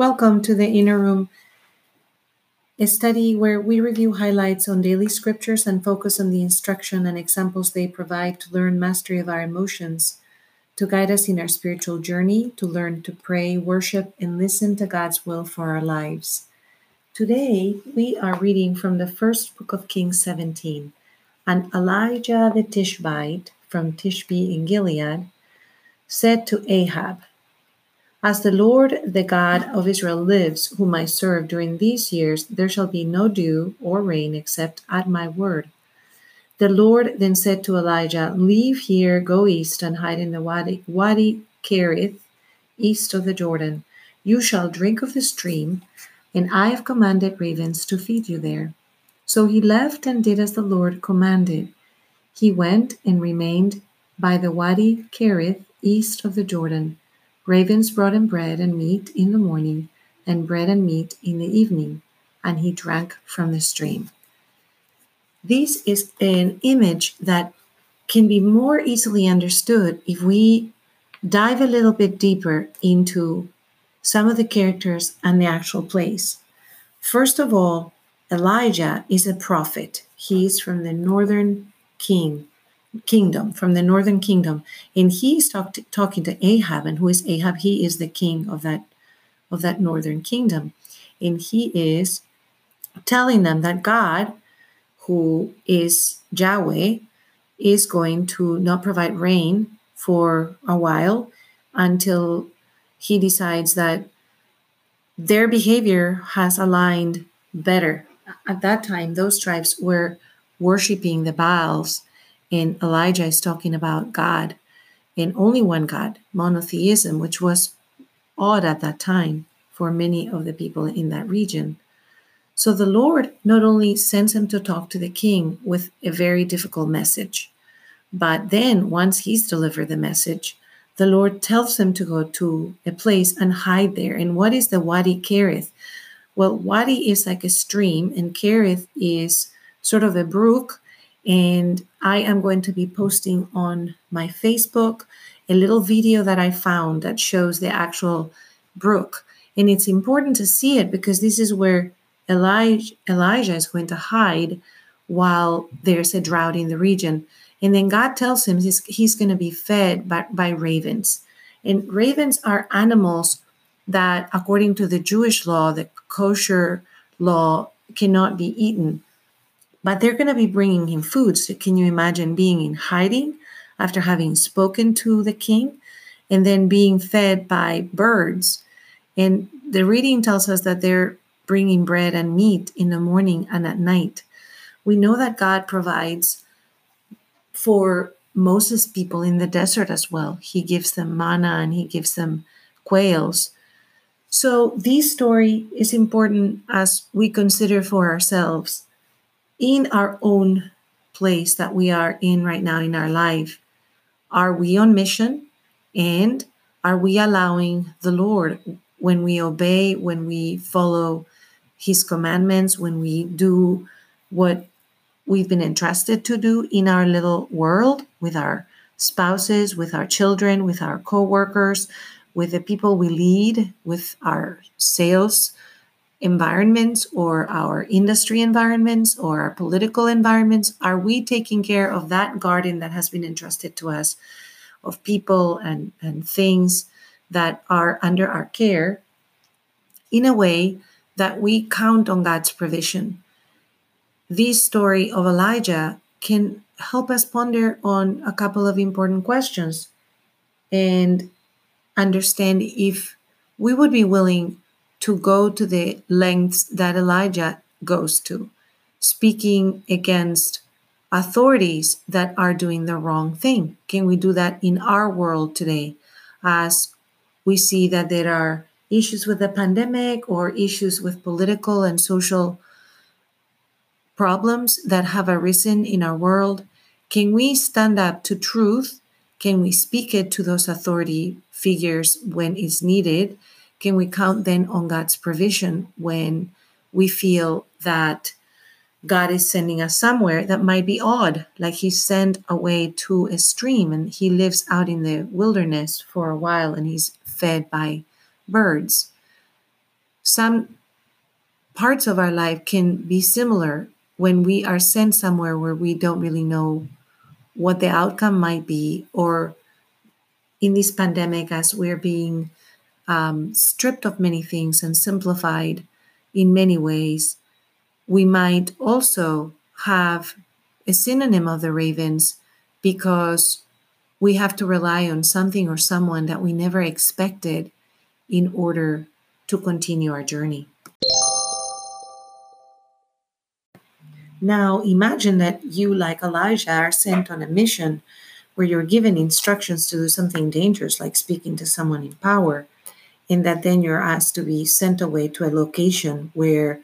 Welcome to the Inner Room, a study where we review highlights on daily scriptures and focus on the instruction and examples they provide to learn mastery of our emotions, to guide us in our spiritual journey, to learn to pray, worship, and listen to God's will for our lives. Today, we are reading from the first book of Kings 17. And Elijah the Tishbite from Tishbe in Gilead said to Ahab, as the Lord, the God of Israel, lives, whom I serve during these years, there shall be no dew or rain except at my word. The Lord then said to Elijah, Leave here, go east, and hide in the Wadi, Wadi Cherith, east of the Jordan. You shall drink of the stream, and I have commanded ravens to feed you there. So he left and did as the Lord commanded. He went and remained by the Wadi Cherith, east of the Jordan. Ravens brought him bread and meat in the morning, and bread and meat in the evening, and he drank from the stream. This is an image that can be more easily understood if we dive a little bit deeper into some of the characters and the actual place. First of all, Elijah is a prophet. He is from the northern king kingdom, from the northern kingdom, and he's talk to, talking to Ahab. And who is Ahab? He is the king of that of that northern kingdom, and he is telling them that God, who is Yahweh, is going to not provide rain for a while until he decides that their behavior has aligned better. At that time, those tribes were worshiping the Baals and Elijah is talking about God and only one God, monotheism, which was odd at that time for many of the people in that region. So the Lord not only sends him to talk to the king with a very difficult message, but then once he's delivered the message, the Lord tells him to go to a place and hide there. And what is the Wadi Cherith? Well, Wadi is like a stream, and Cherith is sort of a brook and I am going to be posting on my Facebook a little video that I found that shows the actual brook. And it's important to see it because this is where Elijah, Elijah is going to hide while there's a drought in the region. And then God tells him he's, he's going to be fed by, by ravens. And ravens are animals that, according to the Jewish law, the kosher law, cannot be eaten but they're going to be bringing him food. So can you imagine being in hiding after having spoken to the king and then being fed by birds? And the reading tells us that they're bringing bread and meat in the morning and at night. We know that God provides for Moses' people in the desert as well. He gives them manna and he gives them quails. So, this story is important as we consider for ourselves in our own place that we are in right now in our life. Are we on mission? And are we allowing the Lord when we obey, when we follow His commandments, when we do what we've been entrusted to do in our little world with our spouses, with our children, with our co workers, with the people we lead, with our sales environments or our industry environments or our political environments? Are we taking care of that garden that has been entrusted to us of people and, and things that are under our care in a way that we count on God's provision? This story of Elijah can help us ponder on a couple of important questions and understand if we would be willing to go to the lengths that Elijah goes to, speaking against authorities that are doing the wrong thing. Can we do that in our world today as we see that there are issues with the pandemic or issues with political and social problems that have arisen in our world? Can we stand up to truth? Can we speak it to those authority figures when it's needed? Can we count then on God's provision when we feel that God is sending us somewhere that might be odd, like He sent away to a stream and He lives out in the wilderness for a while and He's fed by birds? some parts of our life can be similar when we are sent somewhere where we don't really know what the outcome might be, or in this pandemic, as we're being um, stripped of many things and simplified in many ways, we might also have a synonym of the ravens because we have to rely on something or someone that we never expected in order to continue our journey. Now, imagine that you, like Elijah, are sent on a mission where you're given instructions to do something dangerous, like speaking to someone in power, and that then you're asked to be sent away to a location where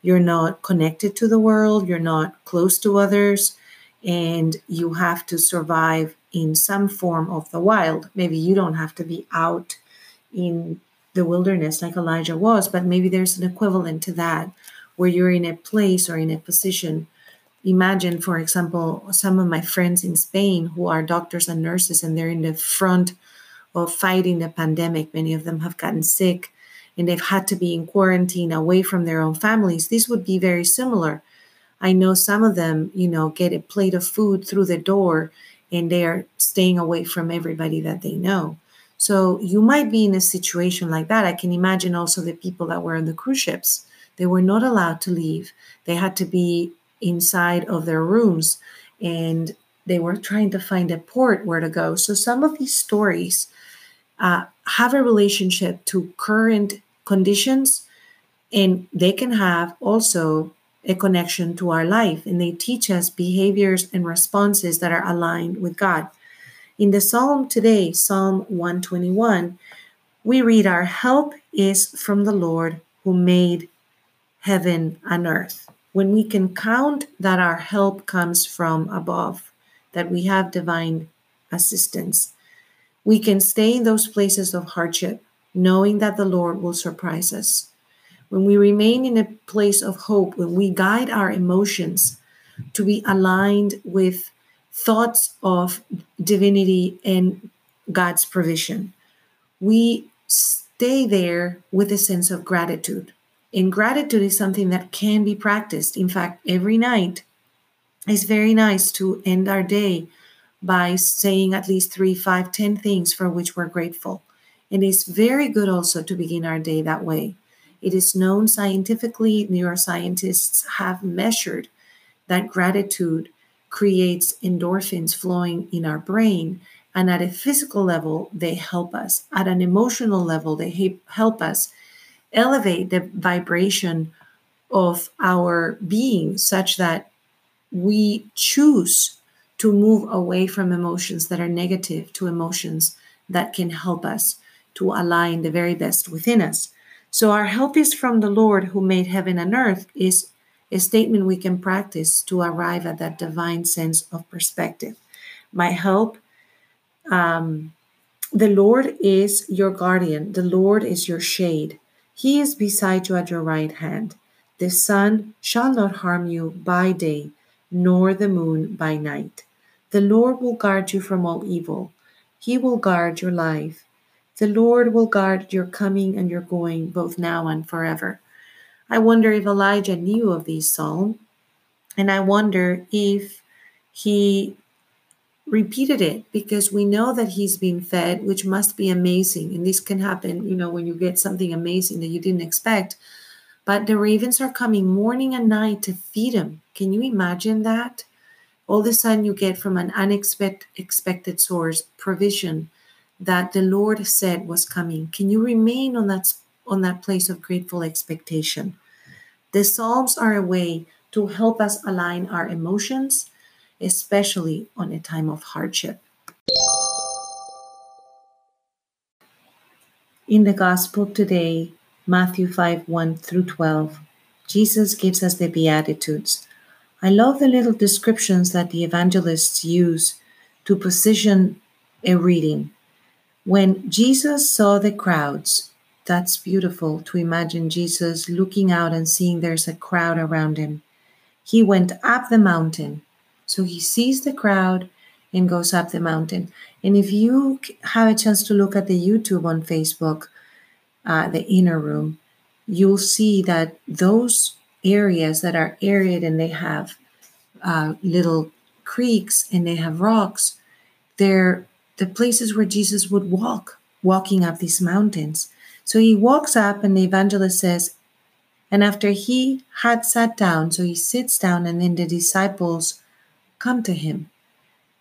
you're not connected to the world, you're not close to others, and you have to survive in some form of the wild. Maybe you don't have to be out in the wilderness like Elijah was, but maybe there's an equivalent to that where you're in a place or in a position. Imagine, for example, some of my friends in Spain who are doctors and nurses and they're in the front of fighting the pandemic. Many of them have gotten sick and they've had to be in quarantine away from their own families. This would be very similar. I know some of them, you know, get a plate of food through the door and they are staying away from everybody that they know. So you might be in a situation like that. I can imagine also the people that were on the cruise ships they were not allowed to leave. They had to be inside of their rooms and they were trying to find a port where to go. So some of these stories uh, have a relationship to current conditions and they can have also a connection to our life and they teach us behaviors and responses that are aligned with God. In the psalm today, Psalm 121, we read, Our help is from the Lord who made heaven and earth. When we can count that our help comes from above, that we have divine assistance, we can stay in those places of hardship, knowing that the Lord will surprise us. When we remain in a place of hope, when we guide our emotions to be aligned with thoughts of divinity and God's provision, we stay there with a sense of gratitude and gratitude is something that can be practiced. In fact, every night it's very nice to end our day by saying at least three, five, ten things for which we're grateful. And it's very good also to begin our day that way. It is known scientifically, neuroscientists have measured that gratitude creates endorphins flowing in our brain. And at a physical level, they help us. At an emotional level, they help us elevate the vibration of our being such that we choose to move away from emotions that are negative to emotions that can help us to align the very best within us. So, our help is from the Lord who made heaven and earth, is a statement we can practice to arrive at that divine sense of perspective. My help, um, the Lord is your guardian, the Lord is your shade. He is beside you at your right hand. The sun shall not harm you by day, nor the moon by night. The Lord will guard you from all evil. He will guard your life. The Lord will guard your coming and your going, both now and forever. I wonder if Elijah knew of these psalms, and I wonder if he repeated it because we know that he's been fed, which must be amazing. And this can happen, you know, when you get something amazing that you didn't expect. But the ravens are coming morning and night to feed him. Can you imagine that? All of a sudden, you get from an unexpected source provision that the Lord said was coming. Can you remain on that on that place of grateful expectation? The Psalms are a way to help us align our emotions especially on a time of hardship. In the Gospel today, Matthew 5 1 through 12, Jesus gives us the Beatitudes. I love the little descriptions that the evangelists use to position a reading. When Jesus saw the crowds, that's beautiful to imagine Jesus looking out and seeing there's a crowd around him. He went up the mountain so he sees the crowd and goes up the mountain. And if you have a chance to look at the YouTube on Facebook, uh, the inner room, you'll see that those areas that are arid and they have uh, little creeks and they have rocks, they're the places where Jesus would walk, walking up these mountains. So he walks up, and the evangelist says, and after he had sat down, so he sits down, and then the disciples come to him.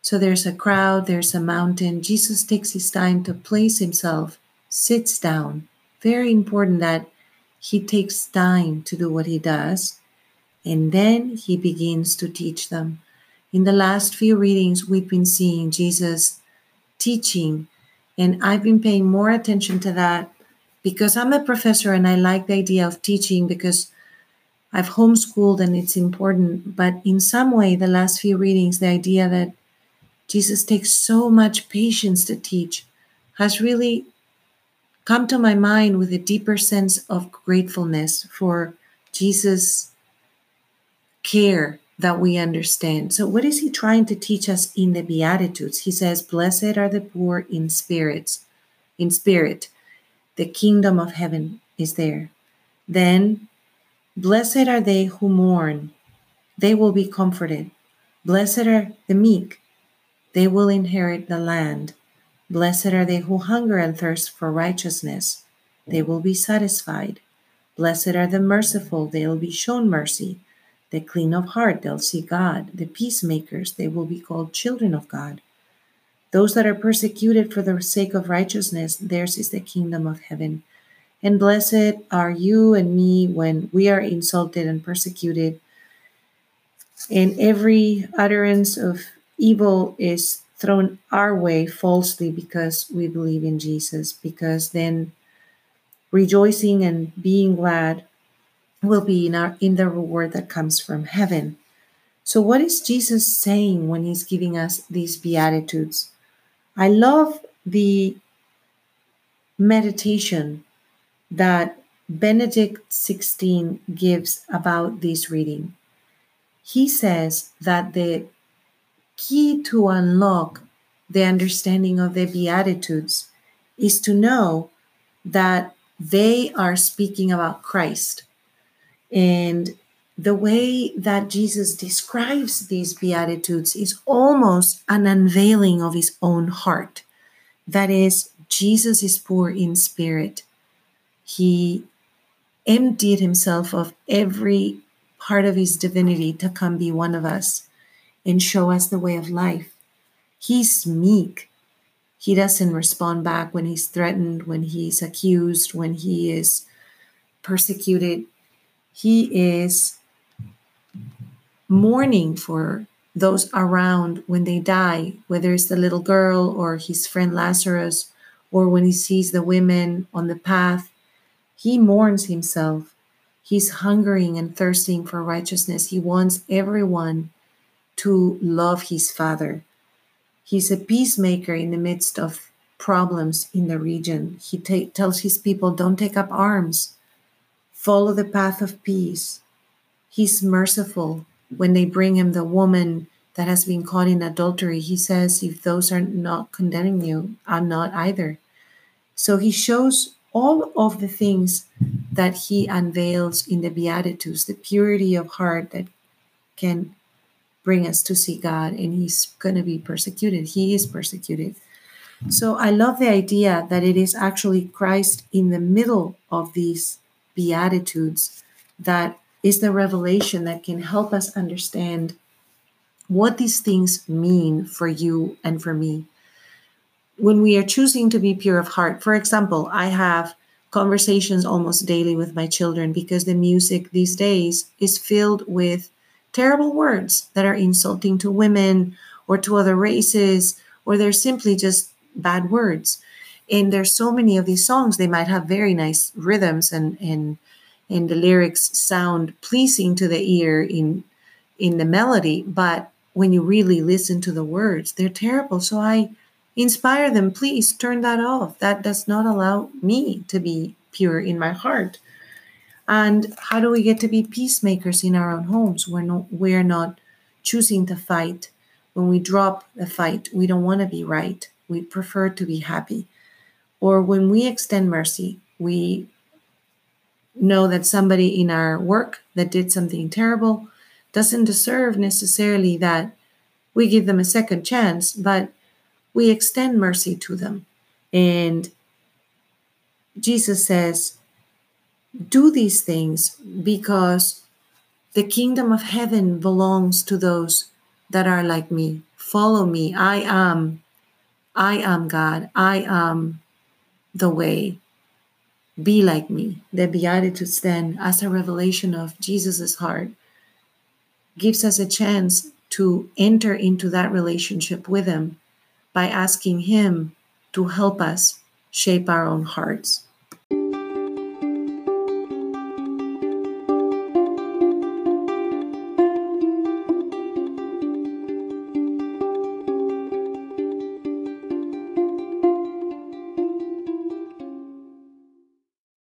So there's a crowd, there's a mountain. Jesus takes his time to place himself, sits down. Very important that he takes time to do what he does, and then he begins to teach them. In the last few readings, we've been seeing Jesus teaching, and I've been paying more attention to that because I'm a professor and I like the idea of teaching because I've homeschooled and it's important. But in some way, the last few readings, the idea that Jesus takes so much patience to teach has really come to my mind with a deeper sense of gratefulness for Jesus' care that we understand. So, what is he trying to teach us in the Beatitudes? He says, Blessed are the poor in spirits, in spirit, the kingdom of heaven is there. Then, blessed are they who mourn, they will be comforted. Blessed are the meek, they will inherit the land. Blessed are they who hunger and thirst for righteousness, they will be satisfied. Blessed are the merciful, they will be shown mercy. The clean of heart, they'll see God. The peacemakers, they will be called children of God. Those that are persecuted for the sake of righteousness, theirs is the kingdom of heaven. And blessed are you and me when we are insulted and persecuted. And every utterance of evil is thrown our way falsely because we believe in Jesus, because then rejoicing and being glad will be in, our, in the reward that comes from heaven. So, what is Jesus saying when he's giving us these Beatitudes? I love the meditation that Benedict 16 gives about this reading. He says that the key to unlock the understanding of the Beatitudes is to know that they are speaking about Christ. And the way that Jesus describes these Beatitudes is almost an unveiling of his own heart. That is, Jesus is poor in spirit. He emptied himself of every part of his divinity to come be one of us and show us the way of life. He's meek. He doesn't respond back when he's threatened, when he's accused, when he is persecuted. He is mourning for those around when they die, whether it's the little girl or his friend Lazarus, or when he sees the women on the path. He mourns himself. He's hungering and thirsting for righteousness. He wants everyone to love his Father. He's a peacemaker in the midst of problems in the region. He tells his people, Don't take up arms, follow the path of peace. He's merciful when they bring him the woman that has been caught in adultery, he says, If those are not condemning you, I'm not either. So he shows all of the things that he unveils in the Beatitudes, the purity of heart that can bring us to see God, and he's going to be persecuted. He is persecuted. So I love the idea that it is actually Christ in the middle of these Beatitudes that is the revelation that can help us understand what these things mean for you and for me. When we are choosing to be pure of heart, for example, I have conversations almost daily with my children because the music these days is filled with terrible words that are insulting to women or to other races, or they're simply just bad words. And there's so many of these songs, they might have very nice rhythms and, and and the lyrics sound pleasing to the ear in in the melody but when you really listen to the words they're terrible. So i inspire them please turn that off. That does not allow me to be pure in my heart and how do we get to be peacemakers in our own homes? We're not we're not choosing to fight. When we drop the fight we don't want to be right. We prefer to be happy. Or when we extend mercy we know that somebody in our work that did something terrible doesn't deserve necessarily that we give them a second chance, but we extend mercy to them. And Jesus says, Do these things because the kingdom of heaven belongs to those that are like me. Follow me. I am. I am God. I am the way. Be like me. The Beatitudes, then, as a revelation of Jesus' heart, gives us a chance to enter into that relationship with Him by asking Him to help us shape our own hearts.